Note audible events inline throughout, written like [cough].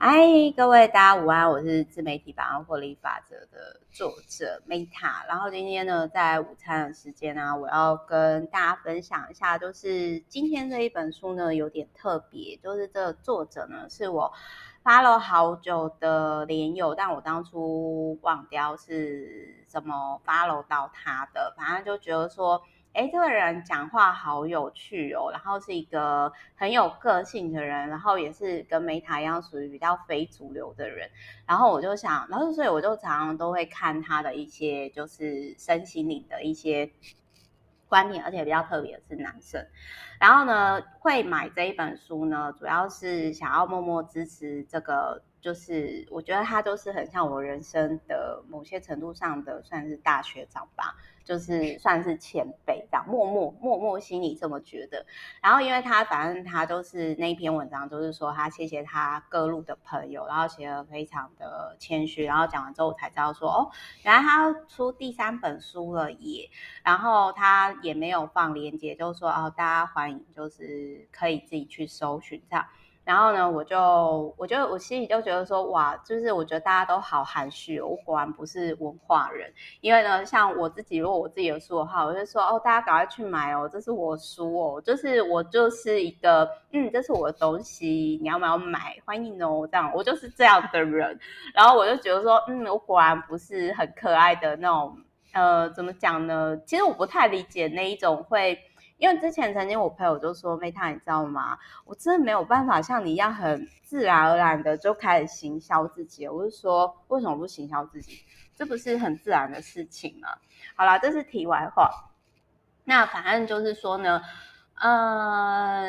嗨，各位大家午安，我是自媒体百万获利法则的作者 Meta。然后今天呢，在午餐的时间呢、啊，我要跟大家分享一下，就是今天这一本书呢有点特别，就是这作者呢是我 follow 好久的连友，但我当初忘掉是怎么 follow 到他的，反正就觉得说。哎，这个人讲话好有趣哦，然后是一个很有个性的人，然后也是跟 Meta 一样属于比较非主流的人，然后我就想，然后所以我就常常都会看他的一些就是身心灵的一些观念，而且比较特别的是男生，然后呢会买这一本书呢，主要是想要默默支持这个，就是我觉得他都是很像我人生的某些程度上的算是大学长吧。就是算是前辈这样，默默默默心里这么觉得。然后因为他反正他都是那一篇文章，就是说他谢谢他各路的朋友，然后写得非常的谦虚。然后讲完之后我才知道说，哦，原来他出第三本书了耶。然后他也没有放链接，就是说哦，大家欢迎，就是可以自己去搜寻这样。然后呢，我就，我就，我心里就觉得说，哇，就是我觉得大家都好含蓄哦，我果然不是文化人。因为呢，像我自己，如果我自己的书的话，我就说，哦，大家赶快去买哦，这是我书哦，就是我就是一个，嗯，这是我的东西，你要不要买？欢迎哦，这样，我就是这样的人。然后我就觉得说，嗯，我果然不是很可爱的那种，呃，怎么讲呢？其实我不太理解那一种会。因为之前曾经我朋友就说：“Meta，你知道吗？我真的没有办法像你一样很自然而然的就开始行销自己。”我就说：“为什么不行销自己？这不是很自然的事情吗？”好啦，这是题外话。那反正就是说呢。呃，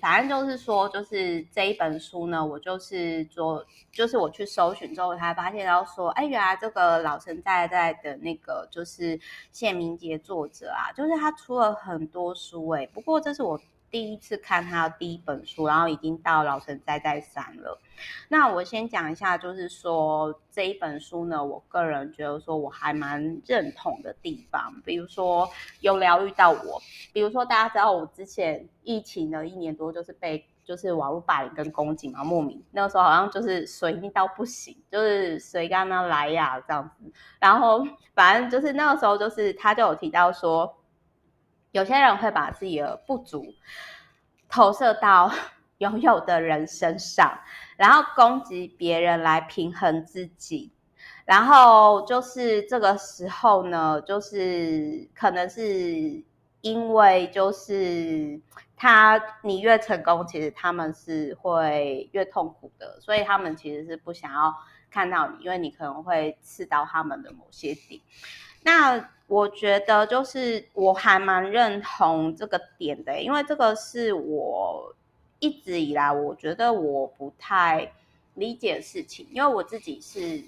反正就是说，就是这一本书呢，我就是做，就是我去搜寻之后，才发现到说，哎，原来这个老陈在在的那个就是谢明杰作者啊，就是他出了很多书，哎，不过这是我。第一次看他的第一本书，然后已经到老神在在三了。那我先讲一下，就是说这一本书呢，我个人觉得说我还蛮认同的地方，比如说有疗愈到我，比如说大家知道我之前疫情的一年多，就是被就是网络霸凌跟攻击嘛，莫名那个时候好像就是随意到不行，就是谁刚刚来呀这样子，然后反正就是那个时候就是他就有提到说。有些人会把自己的不足投射到 [laughs] 拥有的人身上，然后攻击别人来平衡自己，然后就是这个时候呢，就是可能是因为就是他你越成功，其实他们是会越痛苦的，所以他们其实是不想要看到你，因为你可能会刺到他们的某些点。那我觉得就是我还蛮认同这个点的，因为这个是我一直以来我觉得我不太理解的事情，因为我自己是，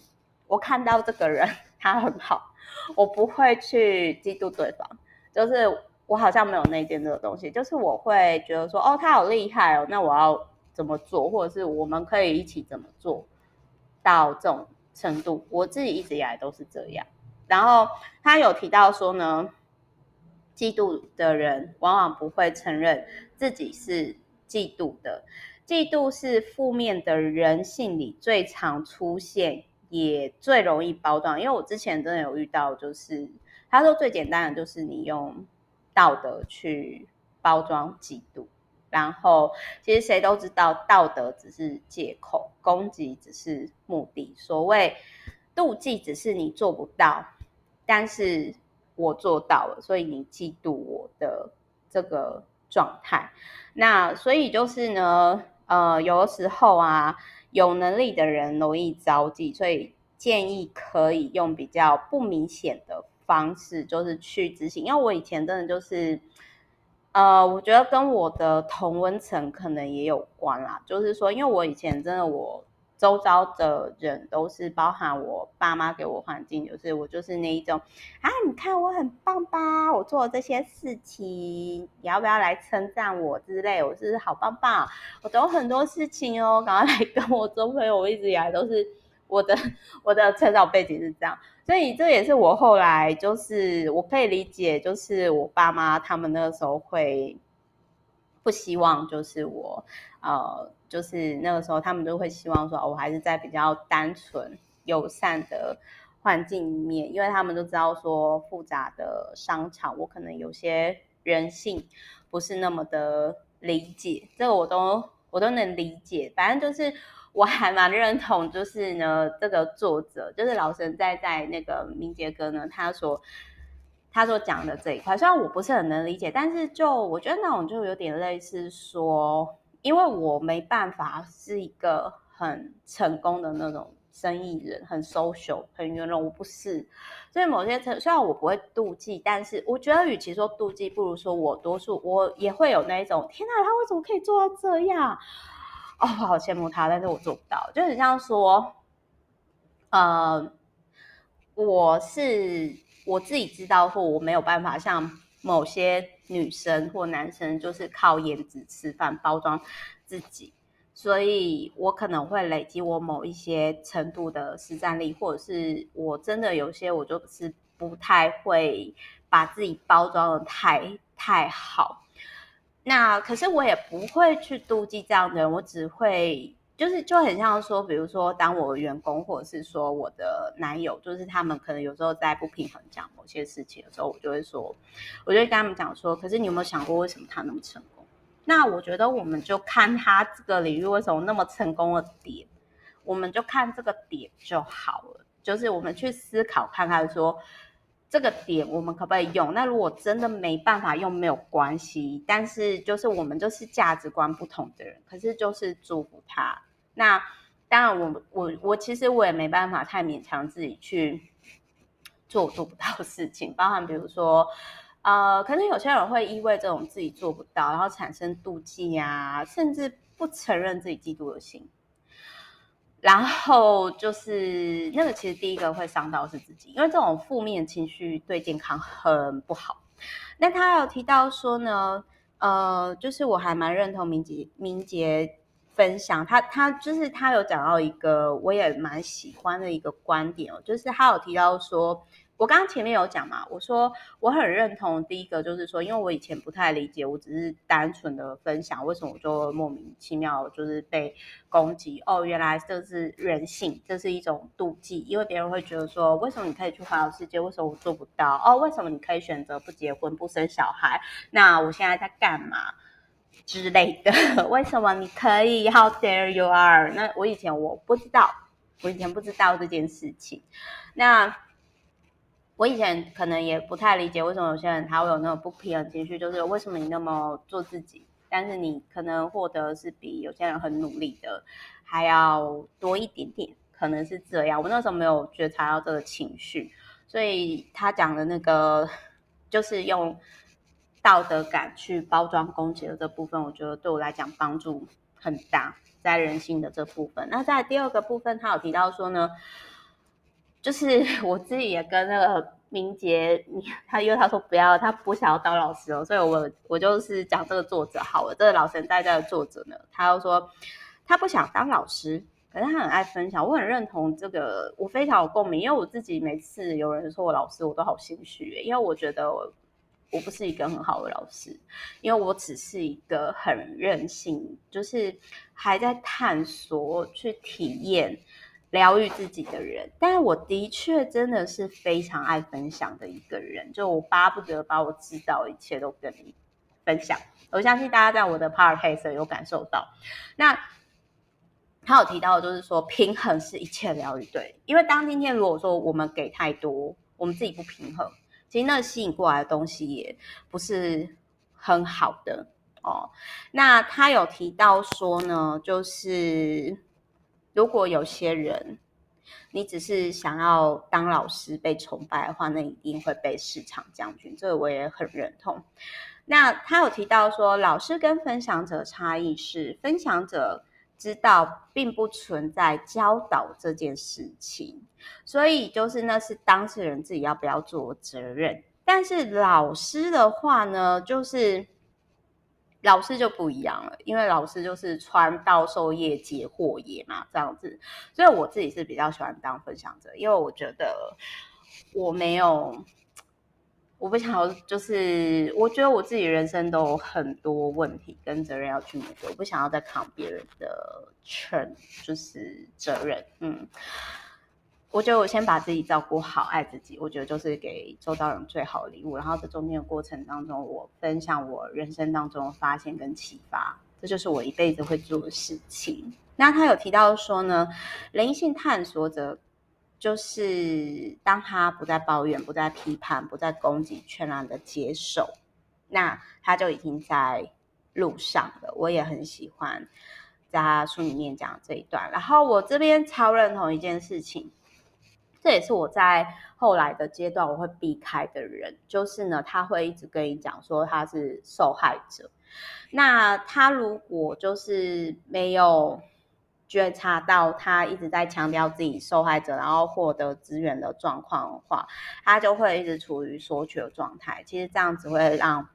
我看到这个人 [laughs] 他很好，我不会去嫉妒对方，就是我好像没有内奸这个东西，就是我会觉得说，哦，他好厉害哦，那我要怎么做，或者是我们可以一起怎么做到这种程度，我自己一直以来都是这样。然后他有提到说呢，嫉妒的人往往不会承认自己是嫉妒的，嫉妒是负面的人性里最常出现，也最容易包装。因为我之前真的有遇到，就是他说最简单的就是你用道德去包装嫉妒，然后其实谁都知道道德只是借口，攻击只是目的，所谓妒忌只是你做不到。但是我做到了，所以你嫉妒我的这个状态。那所以就是呢，呃，有的时候啊，有能力的人容易着急，所以建议可以用比较不明显的方式，就是去执行。因为我以前真的就是，呃，我觉得跟我的同温层可能也有关啦。就是说，因为我以前真的我。周遭的人都是包含我爸妈给我环境，就是我就是那一种啊，你看我很棒吧，我做了这些事情，你要不要来称赞我之类？我是好棒棒，我都有很多事情哦，赶快来跟我做朋友。我一直以来都是我的我的成长背景是这样，所以这也是我后来就是我可以理解，就是我爸妈他们那个时候会不希望就是我呃，就是那个时候他们都会希望说，我还是在比较单纯友善的环境里面，因为他们都知道说复杂的商场，我可能有些人性不是那么的理解，这个我都我都能理解。反正就是我还蛮认同，就是呢，这个作者就是老神在在那个明杰哥呢，他所。他所讲的这一块，虽然我不是很能理解，但是就我觉得那种就有点类似说，因为我没办法是一个很成功的那种生意人，很 social，很圆融，我不是。所以某些层，虽然我不会妒忌，但是我觉得与其说妒忌，不如说我多数我也会有那一种，天哪，他为什么可以做到这样？哦，我好羡慕他，但是我做不到。就很像说，呃，我是。我自己知道，或我没有办法像某些女生或男生，就是靠颜值吃饭、包装自己，所以我可能会累积我某一些程度的实战力，或者是我真的有些我就是不太会把自己包装的太太好。那可是我也不会去妒忌这样的人，我只会。就是就很像说，比如说，当我的员工或者是说我的男友，就是他们可能有时候在不平衡讲某些事情的时候，我就会说，我就会跟他们讲说，可是你有没有想过，为什么他那么成功？那我觉得我们就看他这个领域为什么那么成功的点，我们就看这个点就好了。就是我们去思考看看说，这个点我们可不可以用？那如果真的没办法用，没有关系。但是就是我们就是价值观不同的人，可是就是祝福他。那当然我，我我其实我也没办法太勉强自己去做做不到的事情，包含比如说，呃，可能有些人会因为这种自己做不到，然后产生妒忌呀、啊，甚至不承认自己嫉妒的心。然后就是那个，其实第一个会伤到是自己，因为这种负面情绪对健康很不好。那他有提到说呢，呃，就是我还蛮认同明杰明杰。分享他，他就是他有讲到一个我也蛮喜欢的一个观点哦，就是他有提到说，我刚刚前面有讲嘛，我说我很认同第一个就是说，因为我以前不太理解，我只是单纯的分享，为什么我就莫名其妙就是被攻击哦，原来这是人性，这是一种妒忌，因为别人会觉得说，为什么你可以去环游世界，为什么我做不到？哦，为什么你可以选择不结婚不生小孩？那我现在在干嘛？之类的，[laughs] 为什么你可以？How dare you are？那我以前我不知道，我以前不知道这件事情。那我以前可能也不太理解，为什么有些人他会有那种不平衡情绪，就是为什么你那么做自己，但是你可能获得是比有些人很努力的还要多一点点，可能是这样。我那时候没有觉察到这个情绪，所以他讲的那个就是用。道德感去包装攻击的这部分，我觉得对我来讲帮助很大，在人性的这部分。那在第二个部分，他有提到说呢，就是我自己也跟那个明杰，他因为他说不要，他不想要当老师哦，所以我我就是讲这个作者好了。这个老神在在的作者呢，他又说他不想当老师，可是他很爱分享，我很认同这个，我非常有共鸣，因为我自己每次有人说我老师，我都好心虚，因为我觉得我。我不是一个很好的老师，因为我只是一个很任性，就是还在探索、去体验、疗愈自己的人。但我的确真的是非常爱分享的一个人，就我巴不得把我知道一切都跟你分享。我相信大家在我的 podcast 有感受到。那他有提到，就是说平衡是一切疗愈，对，因为当今天如果说我们给太多，我们自己不平衡。其实那吸引过来的东西也不是很好的哦。那他有提到说呢，就是如果有些人你只是想要当老师被崇拜的话，那一定会被市场将军。这个我也很认同。那他有提到说，老师跟分享者差异是分享者。知道并不存在教导这件事情，所以就是那是当事人自己要不要做责任。但是老师的话呢，就是老师就不一样了，因为老师就是传道授业解惑也嘛，这样子。所以我自己是比较喜欢当分享者，因为我觉得我没有我不想要，就是我觉得我自己人生都有很多问题跟责任要去面对，我不想要再扛别人的称，就是责任。嗯，我觉得我先把自己照顾好，爱自己，我觉得就是给周遭人最好的礼物。然后在中间的过程当中，我分享我人生当中的发现跟启发，这就是我一辈子会做的事情。那他有提到说呢，灵性探索者。就是当他不再抱怨、不再批判、不再攻击，全然的接受，那他就已经在路上了。我也很喜欢在他书里面讲这一段。然后我这边超认同一件事情，这也是我在后来的阶段我会避开的人，就是呢，他会一直跟你讲说他是受害者。那他如果就是没有。觉察到他一直在强调自己受害者，然后获得资源的状况的话，他就会一直处于索取的状态。其实这样子会让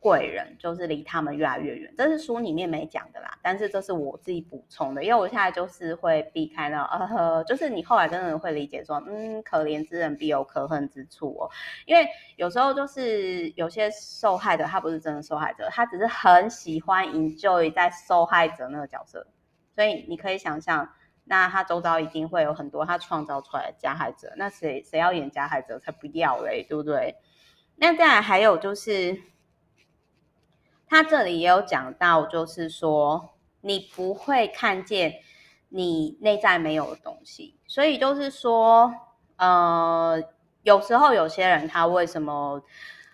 贵人就是离他们越来越远。这是书里面没讲的啦，但是这是我自己补充的，因为我现在就是会避开那呃呵，就是你后来真的会理解说，嗯，可怜之人必有可恨之处哦。因为有时候就是有些受害者他不是真的受害者，他只是很喜欢 enjoy 在受害者那个角色。所以你可以想象，那他周遭一定会有很多他创造出来的加害者。那谁谁要演加害者才不要嘞，对不对？那再来还有就是，他这里也有讲到，就是说你不会看见你内在没有的东西。所以就是说，呃，有时候有些人他为什么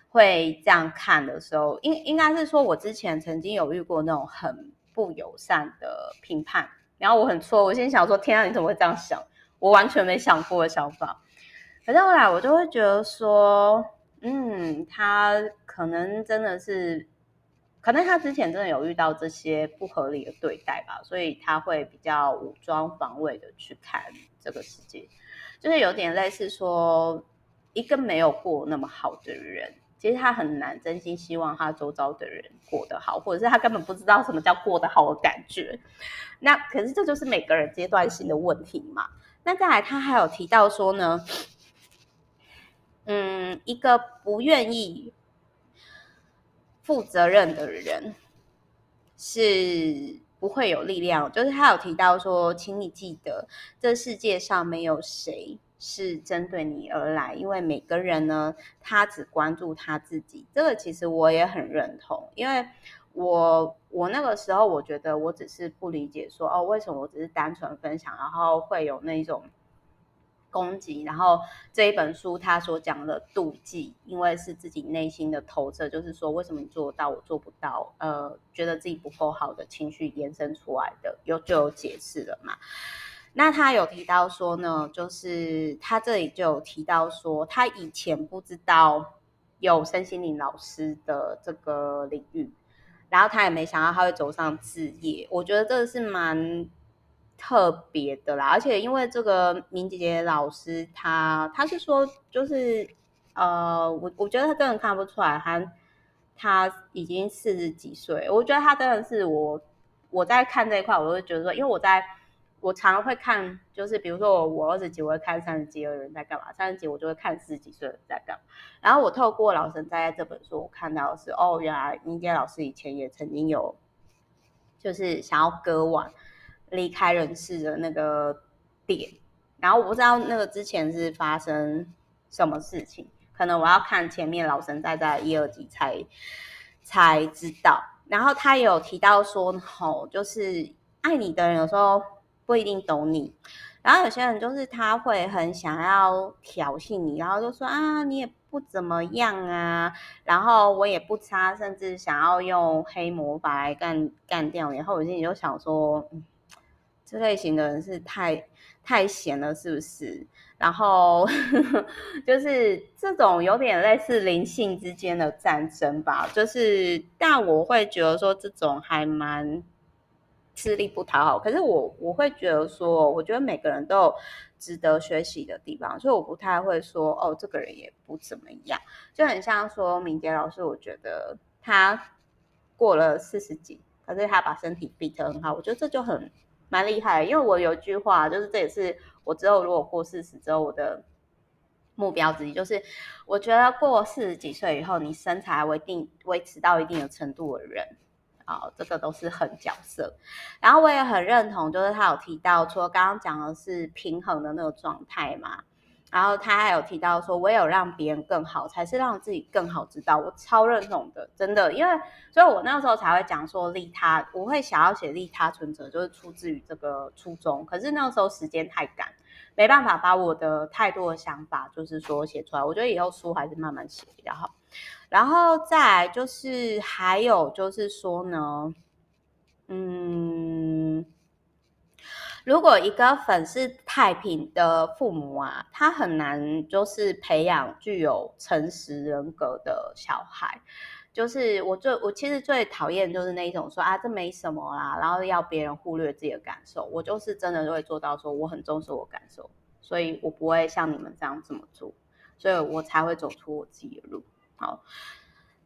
会这样看的时候，应应该是说我之前曾经有遇过那种很。不友善的评判，然后我很错，我心想说：天啊，你怎么会这样想？我完全没想过的想法。可是后来我就会觉得说，嗯，他可能真的是，可能他之前真的有遇到这些不合理的对待吧，所以他会比较武装防卫的去看这个世界，就是有点类似说，一个没有过那么好的人。其实他很难真心希望他周遭的人过得好，或者是他根本不知道什么叫过得好的感觉。那可是这就是每个人阶段性的问题嘛。那再来，他还有提到说呢，嗯，一个不愿意负责任的人是不会有力量。就是他有提到说，请你记得，这世界上没有谁。是针对你而来，因为每个人呢，他只关注他自己。这个其实我也很认同，因为我我那个时候我觉得我只是不理解说哦，为什么我只是单纯分享，然后会有那种攻击。然后这一本书他所讲的妒忌，因为是自己内心的投射，就是说为什么你做得到，我做不到？呃，觉得自己不够好的情绪延伸出来的，有就有解释了嘛。那他有提到说呢，就是他这里就有提到说，他以前不知道有身心灵老师的这个领域，然后他也没想到他会走上职业。我觉得这个是蛮特别的啦，而且因为这个明姐姐老师他，他是说，就是呃，我我觉得他真的看不出来，他他已经四十几岁，我觉得他真的是我我在看这一块，我会觉得说，因为我在。我常会看，就是比如说我我二十几，我会看三十几的人在干嘛；三十几，我就会看十几岁的人在干嘛。然后我透过老神在这本书，我看到的是哦，原来明杰老师以前也曾经有，就是想要割腕离开人世的那个点。然后我不知道那个之前是发生什么事情，可能我要看前面老神在在一二集才才知道。然后他有提到说，吼，就是爱你的人有时候。不一定懂你，然后有些人就是他会很想要挑衅你，然后就说啊，你也不怎么样啊，然后我也不差，甚至想要用黑魔法来干干掉你。然后我心里就想说，嗯，这类型的人是太太闲了，是不是？然后 [laughs] 就是这种有点类似灵性之间的战争吧，就是但我会觉得说这种还蛮。吃力不讨好，可是我我会觉得说，我觉得每个人都有值得学习的地方，所以我不太会说哦，这个人也不怎么样，就很像说明杰老师，我觉得他过了四十几，可是他把身体逼得很好，我觉得这就很蛮厉害。因为我有一句话，就是这也是我之后如果过四十之后，我的目标之一，就是我觉得过四十几岁以后，你身材维定维持到一定的程度的人，啊，这个都是狠角色。然后我也很认同，就是他有提到说，刚刚讲的是平衡的那个状态嘛。然后他还有提到说，唯有让别人更好，才是让自己更好。知道我超认同的，真的，因为所以我那时候才会讲说利他，我会想要写利他存折，就是出自于这个初衷。可是那时候时间太赶，没办法把我的太多的想法，就是说写出来。我觉得以后书还是慢慢写比较好。然后再来就是还有就是说呢，嗯。如果一个粉是太平的父母啊，他很难就是培养具有诚实人格的小孩。就是我最我其实最讨厌就是那一种说啊，这没什么啦，然后要别人忽略自己的感受。我就是真的会做到说我很重视我感受，所以我不会像你们这样这么做，所以我才会走出我自己的路。好，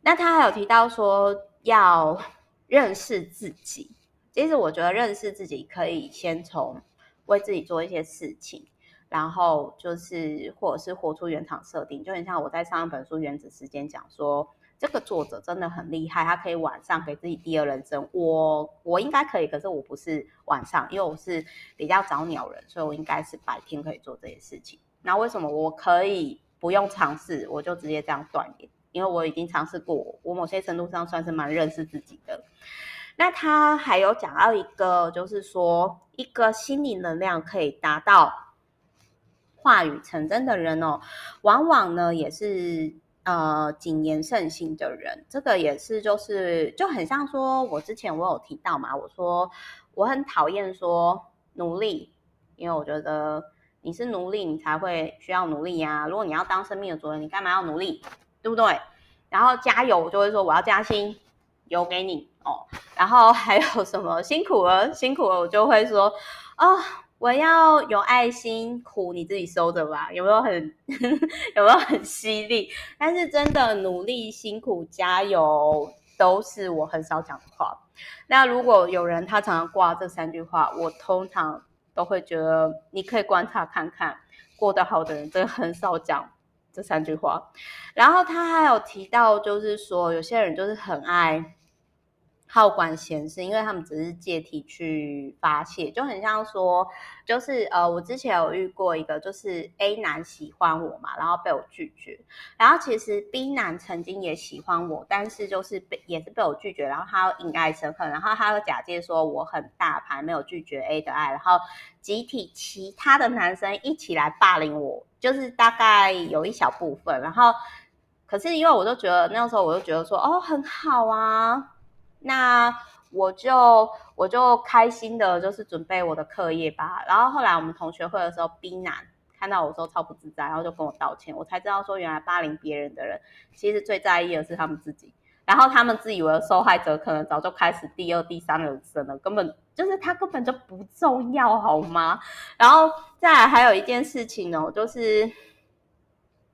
那他还有提到说要认识自己。其实我觉得认识自己可以先从为自己做一些事情，然后就是或者是活出原厂设定，就很像我在上一本书《原子时间》讲说，这个作者真的很厉害，他可以晚上给自己第二人生。我我应该可以，可是我不是晚上，因为我是比较早鸟人，所以我应该是白天可以做这些事情。那为什么我可以不用尝试，我就直接这样断言？因为我已经尝试过，我某些程度上算是蛮认识自己的。那他还有讲到一个，就是说一个心理能量可以达到话语成真的人哦，往往呢也是呃谨言慎行的人。这个也是就是就很像说，我之前我有提到嘛，我说我很讨厌说努力，因为我觉得你是奴隶，你才会需要努力呀。如果你要当生命的主人，你干嘛要努力，对不对？然后加油，我就会说我要加薪。有给你哦，然后还有什么辛苦了？辛苦了，我就会说哦，我要有爱心，苦你自己收着吧。有没有很 [laughs] 有没有很犀利？但是真的努力、辛苦、加油，都是我很少讲的话。那如果有人他常常挂这三句话，我通常都会觉得你可以观察看看，过得好的人真的很少讲这三句话。然后他还有提到，就是说有些人就是很爱。好管闲事，因为他们只是借题去发泄，就很像说，就是呃，我之前有遇过一个，就是 A 男喜欢我嘛，然后被我拒绝，然后其实 B 男曾经也喜欢我，但是就是被也是被我拒绝，然后他又因爱生恨，然后他又假借说我很大牌，没有拒绝 A 的爱，然后集体其他的男生一起来霸凌我，就是大概有一小部分，然后可是因为我就觉得那个时候我就觉得说，哦，很好啊。那我就我就开心的，就是准备我的课业吧。然后后来我们同学会的时候，B 男看到我说超不自在，然后就跟我道歉。我才知道说，原来霸凌别人的人，其实最在意的是他们自己。然后他们自以为的受害者，可能早就开始第二、第三人生了，根本就是他根本就不重要，好吗？然后再来还有一件事情哦，就是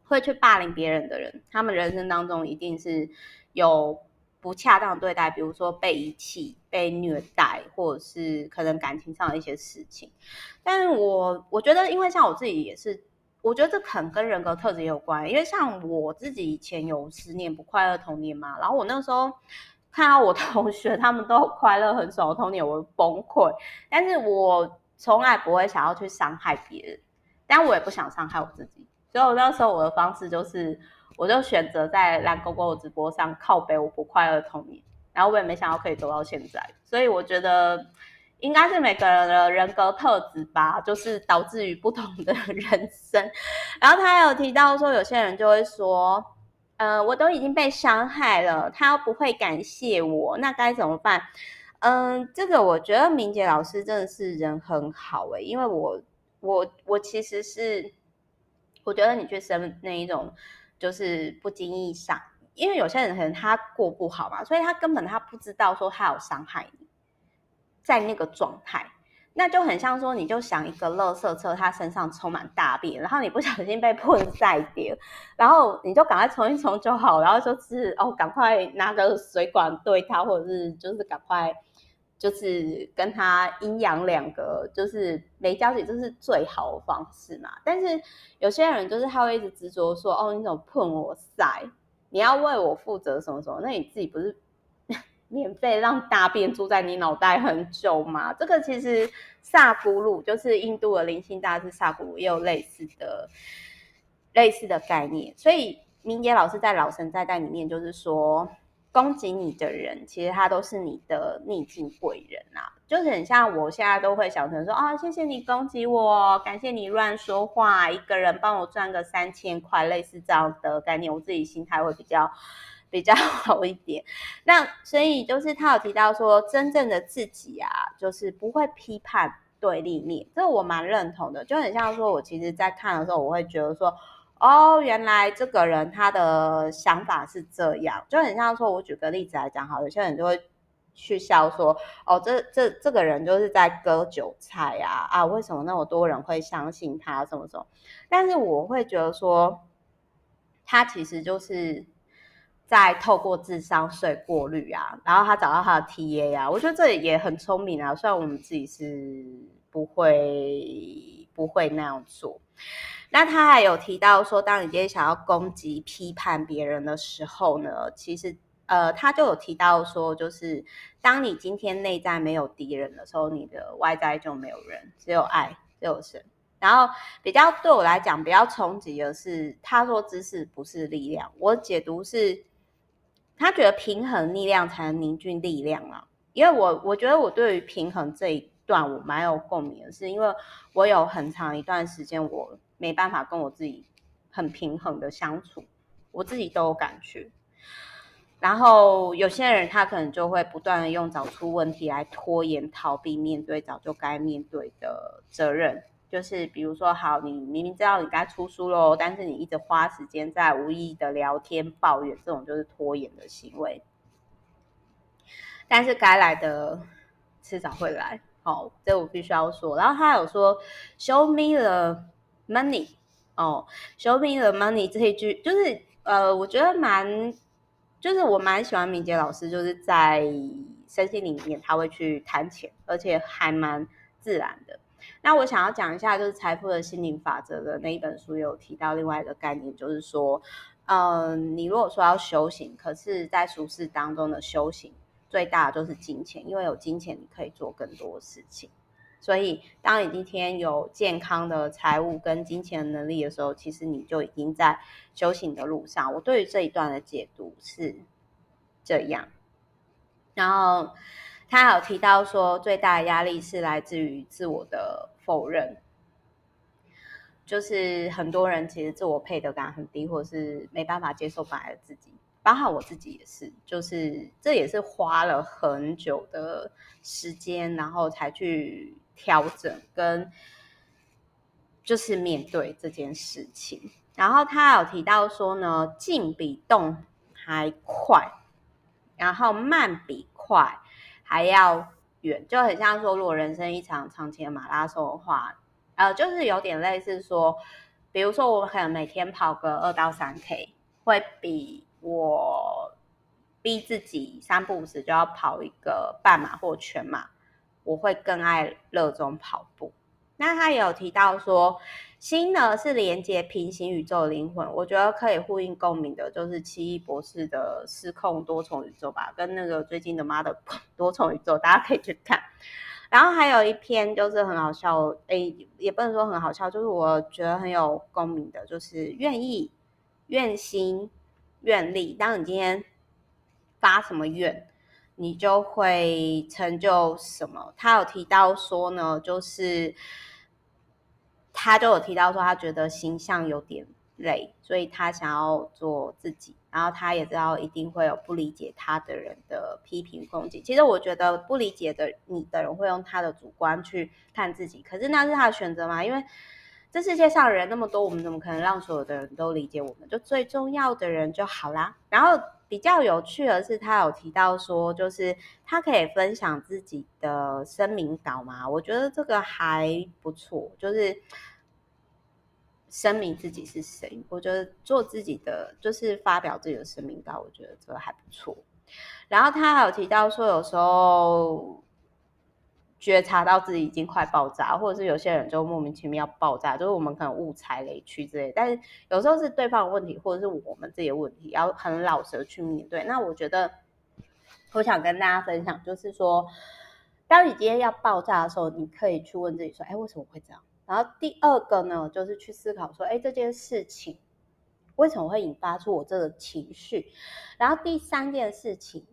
会去霸凌别人的人，他们人生当中一定是有。不恰当对待，比如说被遗弃、被虐待，或者是可能感情上的一些事情。但是我我觉得，因为像我自己也是，我觉得这可能跟人格特质也有关。因为像我自己以前有十年不快乐童年嘛，然后我那时候看到我同学他们都快乐很爽的童年，我会崩溃。但是我从来不会想要去伤害别人，但我也不想伤害我自己。所以我那时候我的方式就是。我就选择在蓝勾勾的直播上靠北我不快乐的童年，然后我也没想到可以走到现在，所以我觉得应该是每个人的人格特质吧，就是导致于不同的 [laughs] 人生。然后他有提到说，有些人就会说，呃，我都已经被伤害了，他又不会感谢我，那该怎么办？嗯、呃，这个我觉得明洁老师真的是人很好诶、因为我我我其实是我觉得你去生那一种。就是不经意上，因为有些人可能他过不好嘛，所以他根本他不知道说他有伤害你，在那个状态，那就很像说，你就想一个垃圾车，他身上充满大便，然后你不小心被碰在点，然后你就赶快冲一冲就好，然后就是哦，赶快拿个水管对他，或者是就是赶快。就是跟他阴阳两隔，就是没交集，这是最好的方式嘛。但是有些人就是他会一直执着说，哦，你怎么碰我塞？你要为我负责什么什么？那你自己不是 [laughs] 免费让大便住在你脑袋很久吗？这个其实萨古鲁就是印度的灵性大师萨古鲁也有类似的类似的概念。所以明杰老师在老神在在里面就是说。攻击你的人，其实他都是你的逆境贵人啊，就是很像我现在都会想成说啊，谢谢你攻击我，感谢你乱说话，一个人帮我赚个三千块，类似这样的概念，我自己心态会比较比较 [laughs] 好一点。那所以就是他有提到说，真正的自己啊，就是不会批判对立面，这我蛮认同的，就很像说我其实在看的时候，我会觉得说。哦，原来这个人他的想法是这样，就很像说，我举个例子来讲，好，有些人就会去笑说，哦，这这这个人就是在割韭菜啊啊，为什么那么多人会相信他什么什么？但是我会觉得说，他其实就是在透过智商税过滤啊，然后他找到他的 TA 啊，我觉得这也很聪明啊，虽然我们自己是不会不会那样做。那他还有提到说，当你今天想要攻击、批判别人的时候呢，其实呃，他就有提到说，就是当你今天内在没有敌人的时候，你的外在就没有人，只有爱，只有神。然后比较对我来讲比较冲击的是，他说知识不是力量，我解读是，他觉得平衡力量才能凝聚力量啊。因为我我觉得我对于平衡这一段我蛮有共鸣的，是因为我有很长一段时间我。没办法跟我自己很平衡的相处，我自己都有感觉。然后有些人他可能就会不断的用找出问题来拖延、逃避面对早就该面对的责任。就是比如说，好，你明明知道你该出书喽，但是你一直花时间在无意义的聊天、抱怨，这种就是拖延的行为。但是该来的迟早会来，好，这我必须要说。然后他有说，Show me the。Money，哦，Show me the money 这一句就是呃，我觉得蛮，就是我蛮喜欢明杰老师，就是在身心里面他会去谈钱，而且还蛮自然的。那我想要讲一下，就是财富的心灵法则的那一本书有提到另外一个概念，就是说，嗯、你如果说要修行，可是在俗世当中的修行最大的就是金钱，因为有金钱你可以做更多事情。所以，当你今天有健康的财务跟金钱能力的时候，其实你就已经在修行的路上。我对于这一段的解读是这样。然后他有提到说，最大的压力是来自于自我的否认，就是很多人其实自我配得感很低，或是没办法接受本来的自己。包括我自己也是，就是这也是花了很久的时间，然后才去。调整跟就是面对这件事情，然后他有提到说呢，静比动还快，然后慢比快还要远，就很像说，如果人生一场长期的马拉松的话，呃，就是有点类似说，比如说我可能每天跑个二到三 K，会比我逼自己三不五时就要跑一个半马或全马。我会更爱热衷跑步。那他也有提到说，心呢是连接平行宇宙灵魂。我觉得可以呼应共鸣的，就是奇异博士的失控多重宇宙吧，跟那个最近的妈的 [laughs] 多重宇宙，大家可以去看。然后还有一篇就是很好笑，诶，也不能说很好笑，就是我觉得很有共鸣的，就是愿意、愿心、愿力。当你今天发什么愿，你就会成就什么？他有提到说呢，就是他就有提到说，他觉得形象有点累，所以他想要做自己。然后他也知道一定会有不理解他的人的批评攻击。其实我觉得不理解的你的人会用他的主观去看自己，可是那是他的选择嘛？因为这世界上人那么多，我们怎么可能让所有的人都理解我们？就最重要的人就好啦。然后。比较有趣的是，他有提到说，就是他可以分享自己的声明稿嘛？我觉得这个还不错，就是声明自己是谁。我觉得做自己的，就是发表自己的声明稿，我觉得这个还不错。然后他还有提到说，有时候觉察到自己已经快爆炸，或者是有些人就莫名其妙爆炸，就是我们可能误踩雷区之类。但是有时候是对方的问题，或者是我们自己的问题，要很老实去面对。那我觉得，我想跟大家分享，就是说，当你今天要爆炸的时候，你可以去问自己说：“哎，为什么会这样？”然后第二个呢，就是去思考说：“哎，这件事情为什么会引发出我这个情绪？”然后第三件事情。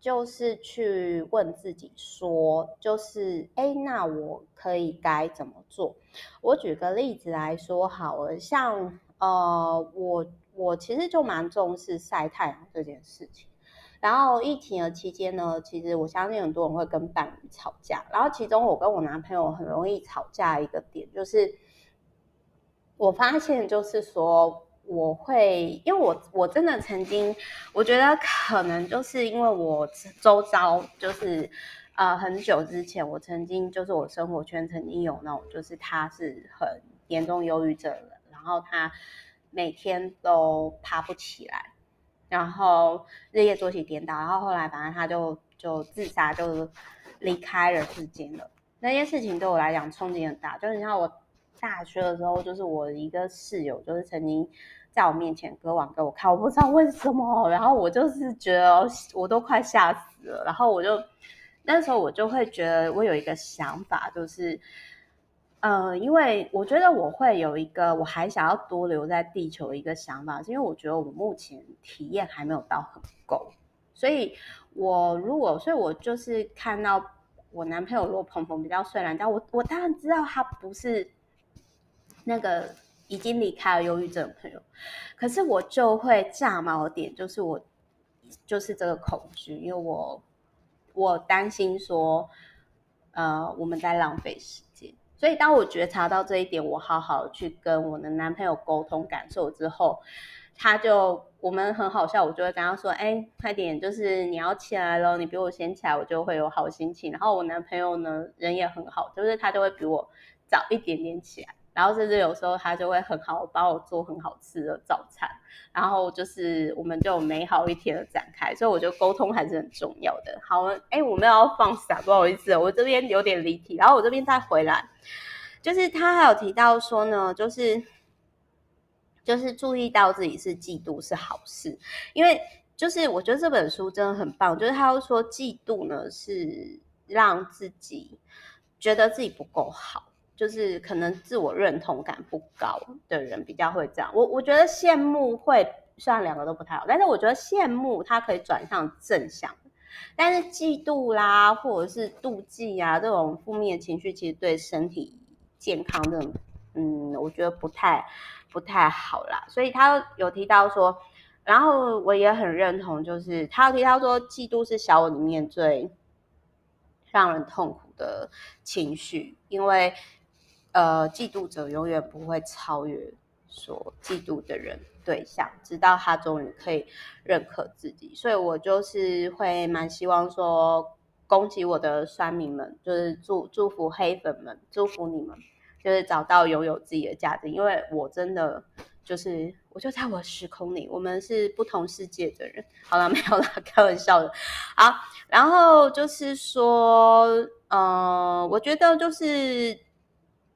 就是去问自己说，就是哎，那我可以该怎么做？我举个例子来说好了，像呃，我我其实就蛮重视晒太阳这件事情。然后疫情的期间呢，其实我相信很多人会跟伴侣吵架，然后其中我跟我男朋友很容易吵架一个点，就是我发现就是说。我会，因为我我真的曾经，我觉得可能就是因为我周遭就是，呃，很久之前我曾经就是我生活圈曾经有那种，就是他是很严重忧郁症的，然后他每天都爬不起来，然后日夜作息颠倒，然后后来反正他就就自杀，就离开了世间了。那件事情对我来讲冲击很大，就是你看我大学的时候，就是我一个室友，就是曾经。在我面前割腕给我看，我不知道为什么，然后我就是觉得我都快吓死了，然后我就那时候我就会觉得我有一个想法，就是，呃，因为我觉得我会有一个我还想要多留在地球一个想法，是因为我觉得我目前体验还没有到很够，所以我如果，所以我就是看到我男朋友如果鹏鹏比较睡懒觉，我我当然知道他不是那个。已经离开了忧郁症的朋友，可是我就会炸毛点，就是我就是这个恐惧，因为我我担心说，呃，我们在浪费时间。所以当我觉察到这一点，我好好去跟我的男朋友沟通感受之后，他就我们很好笑，我就会跟他说：“哎，快点，就是你要起来了，你比我先起来，我就会有好心情。”然后我男朋友呢，人也很好，就是他就会比我早一点点起来。然后甚至有时候他就会很好帮我做很好吃的早餐，然后就是我们就美好一天的展开，所以我觉得沟通还是很重要的。好，哎，我们要放闪，不好意思，我这边有点离题，然后我这边再回来，就是他还有提到说呢，就是就是注意到自己是嫉妒是好事，因为就是我觉得这本书真的很棒，就是他说嫉妒呢是让自己觉得自己不够好。就是可能自我认同感不高的人比较会这样。我我觉得羡慕会，虽然两个都不太好，但是我觉得羡慕它可以转向正向。但是嫉妒啦，或者是妒忌啊这种负面情绪，其实对身体健康这种，嗯，我觉得不太不太好啦。所以他有提到说，然后我也很认同，就是他有提到说，嫉妒是小我里面最让人痛苦的情绪，因为。呃，嫉妒者永远不会超越所嫉妒的人对象，直到他终于可以认可自己。所以我就是会蛮希望说，攻击我的酸民们，就是祝祝福黑粉们，祝福你们，就是找到拥有自己的价值。因为我真的就是，我就在我时空里，我们是不同世界的人。好了，没有啦，开玩笑的。好，然后就是说，呃，我觉得就是。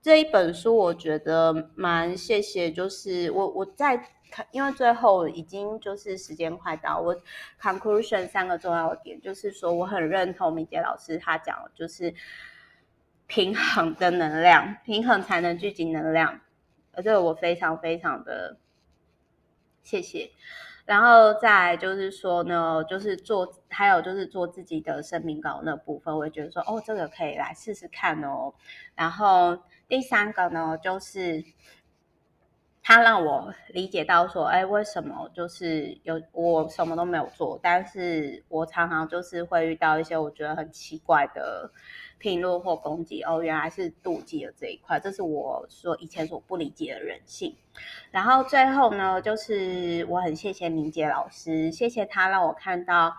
这一本书我觉得蛮谢谢，就是我我在看，因为最后已经就是时间快到，我 conclusion 三个重要点，就是说我很认同明洁老师他讲的，就是平衡的能量，平衡才能聚集能量，而这个我非常非常的谢谢。然后再就是说呢，就是做还有就是做自己的生命稿那部分，我也觉得说哦，这个可以来试试看哦，然后。第三个呢，就是他让我理解到说，哎，为什么就是有我什么都没有做，但是我常常就是会遇到一些我觉得很奇怪的评论或攻击。哦，原来是妒忌的这一块，这是我说以前所不理解的人性。然后最后呢，就是我很谢谢明杰老师，谢谢他让我看到。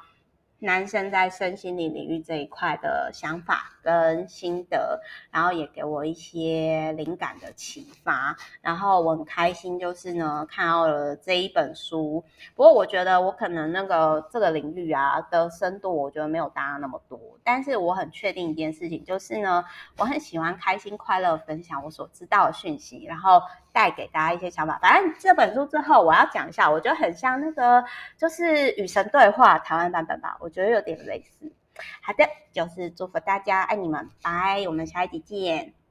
男生在身心灵领域这一块的想法跟心得，然后也给我一些灵感的启发，然后我很开心，就是呢看到了这一本书。不过我觉得我可能那个这个领域啊的深度，我觉得没有大家那么多。但是我很确定一件事情，就是呢，我很喜欢开心快乐分享我所知道的讯息，然后带给大家一些想法。反正这本书最后我要讲一下，我觉得很像那个就是与神对话台湾版本吧，我觉得有点类似。好的，就是祝福大家，爱你们，拜，我们下一集见。